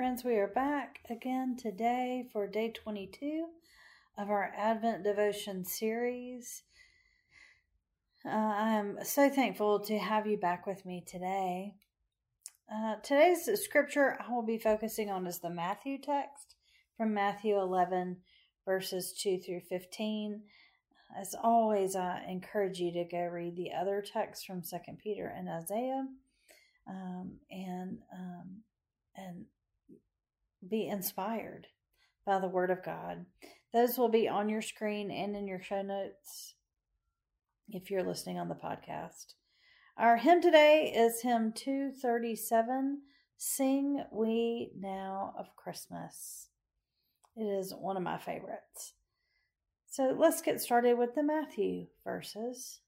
Friends, we are back again today for day 22 of our Advent devotion series. Uh, I'm so thankful to have you back with me today. Uh, today's scripture I will be focusing on is the Matthew text from Matthew 11, verses 2 through 15. As always, I encourage you to go read the other texts from Second Peter and Isaiah, um, and um, and be inspired by the Word of God. Those will be on your screen and in your show notes if you're listening on the podcast. Our hymn today is hymn 237 Sing We Now of Christmas. It is one of my favorites. So let's get started with the Matthew verses.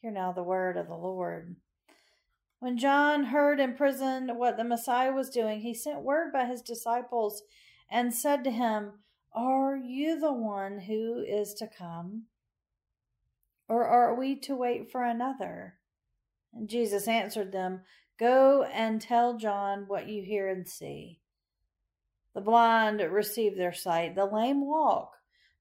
Hear now the word of the Lord. When John heard in prison what the Messiah was doing, he sent word by his disciples and said to him, Are you the one who is to come? Or are we to wait for another? And Jesus answered them, Go and tell John what you hear and see. The blind receive their sight, the lame walk,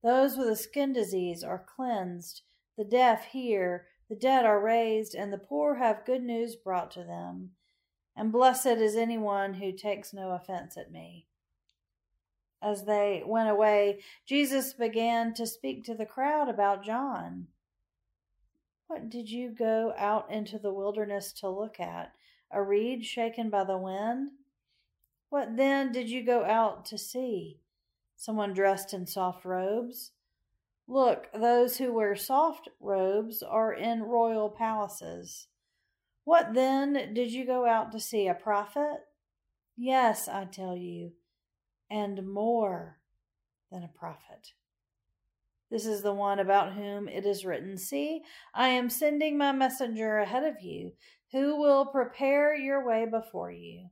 those with a skin disease are cleansed, the deaf hear, the dead are raised, and the poor have good news brought to them. And blessed is anyone who takes no offense at me. As they went away, Jesus began to speak to the crowd about John. What did you go out into the wilderness to look at? A reed shaken by the wind? What then did you go out to see? Someone dressed in soft robes? Look, those who wear soft robes are in royal palaces. What then did you go out to see? A prophet? Yes, I tell you, and more than a prophet. This is the one about whom it is written See, I am sending my messenger ahead of you, who will prepare your way before you.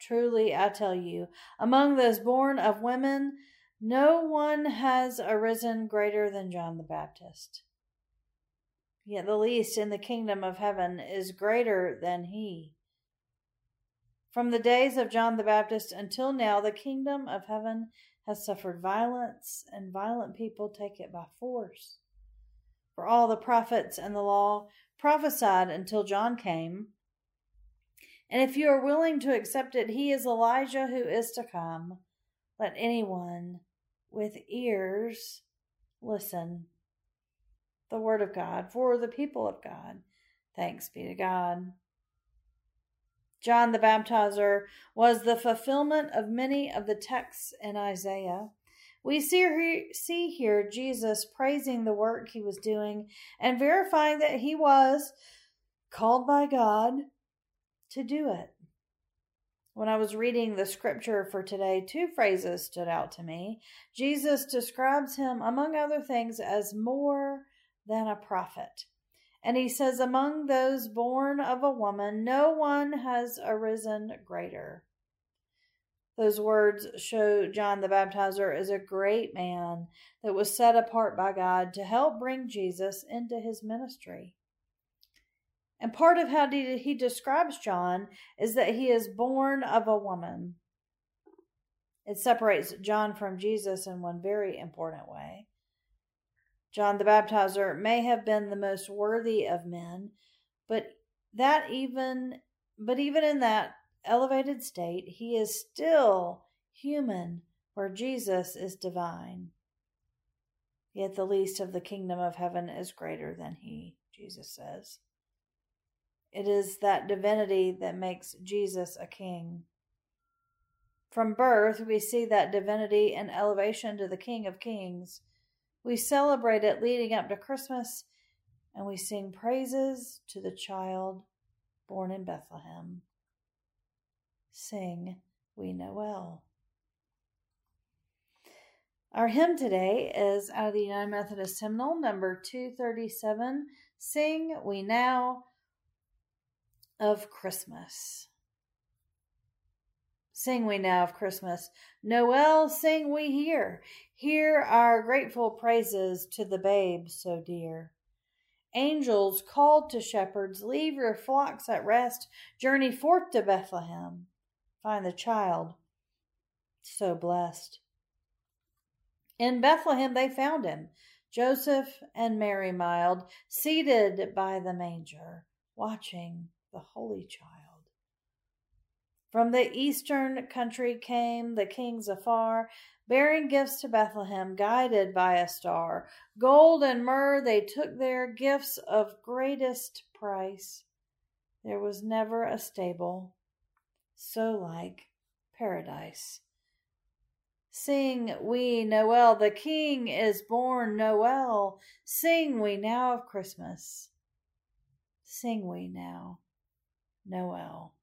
Truly, I tell you, among those born of women, no one has arisen greater than John the Baptist. Yet the least in the kingdom of heaven is greater than he. From the days of John the Baptist until now, the kingdom of heaven has suffered violence, and violent people take it by force. For all the prophets and the law prophesied until John came. And if you are willing to accept it, he is Elijah who is to come. Let anyone with ears listen. The word of God for the people of God. Thanks be to God. John the Baptizer was the fulfillment of many of the texts in Isaiah. We see, see here Jesus praising the work he was doing and verifying that he was called by God to do it. When I was reading the scripture for today, two phrases stood out to me. Jesus describes him, among other things, as more than a prophet. And he says, Among those born of a woman, no one has arisen greater. Those words show John the Baptizer as a great man that was set apart by God to help bring Jesus into his ministry. And part of how he describes John is that he is born of a woman. It separates John from Jesus in one very important way. John the Baptizer may have been the most worthy of men, but that even but even in that elevated state, he is still human where Jesus is divine. Yet the least of the kingdom of heaven is greater than he, Jesus says. It is that divinity that makes Jesus a king. From birth, we see that divinity and elevation to the King of Kings. We celebrate it leading up to Christmas, and we sing praises to the child born in Bethlehem. Sing, we Noel. Our hymn today is out of the United Methodist Hymnal, number 237 Sing We Now of Christmas. Sing we now of Christmas. Noel, sing we here. Hear our grateful praises to the babe so dear. Angels called to shepherds, leave your flocks at rest, journey forth to Bethlehem. Find the child So blessed. In Bethlehem they found him, Joseph and Mary mild, seated by the manger, watching the Holy Child. From the eastern country came the kings afar, bearing gifts to Bethlehem, guided by a star. Gold and myrrh they took there, gifts of greatest price. There was never a stable so like paradise. Sing we Noel, the King is born, Noel. Sing we now of Christmas. Sing we now, Noel.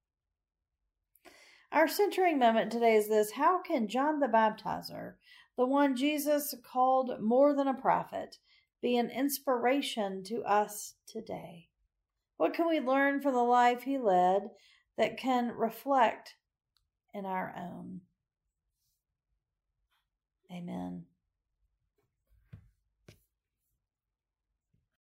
Our centering moment today is this How can John the Baptizer, the one Jesus called more than a prophet, be an inspiration to us today? What can we learn from the life he led that can reflect in our own? Amen.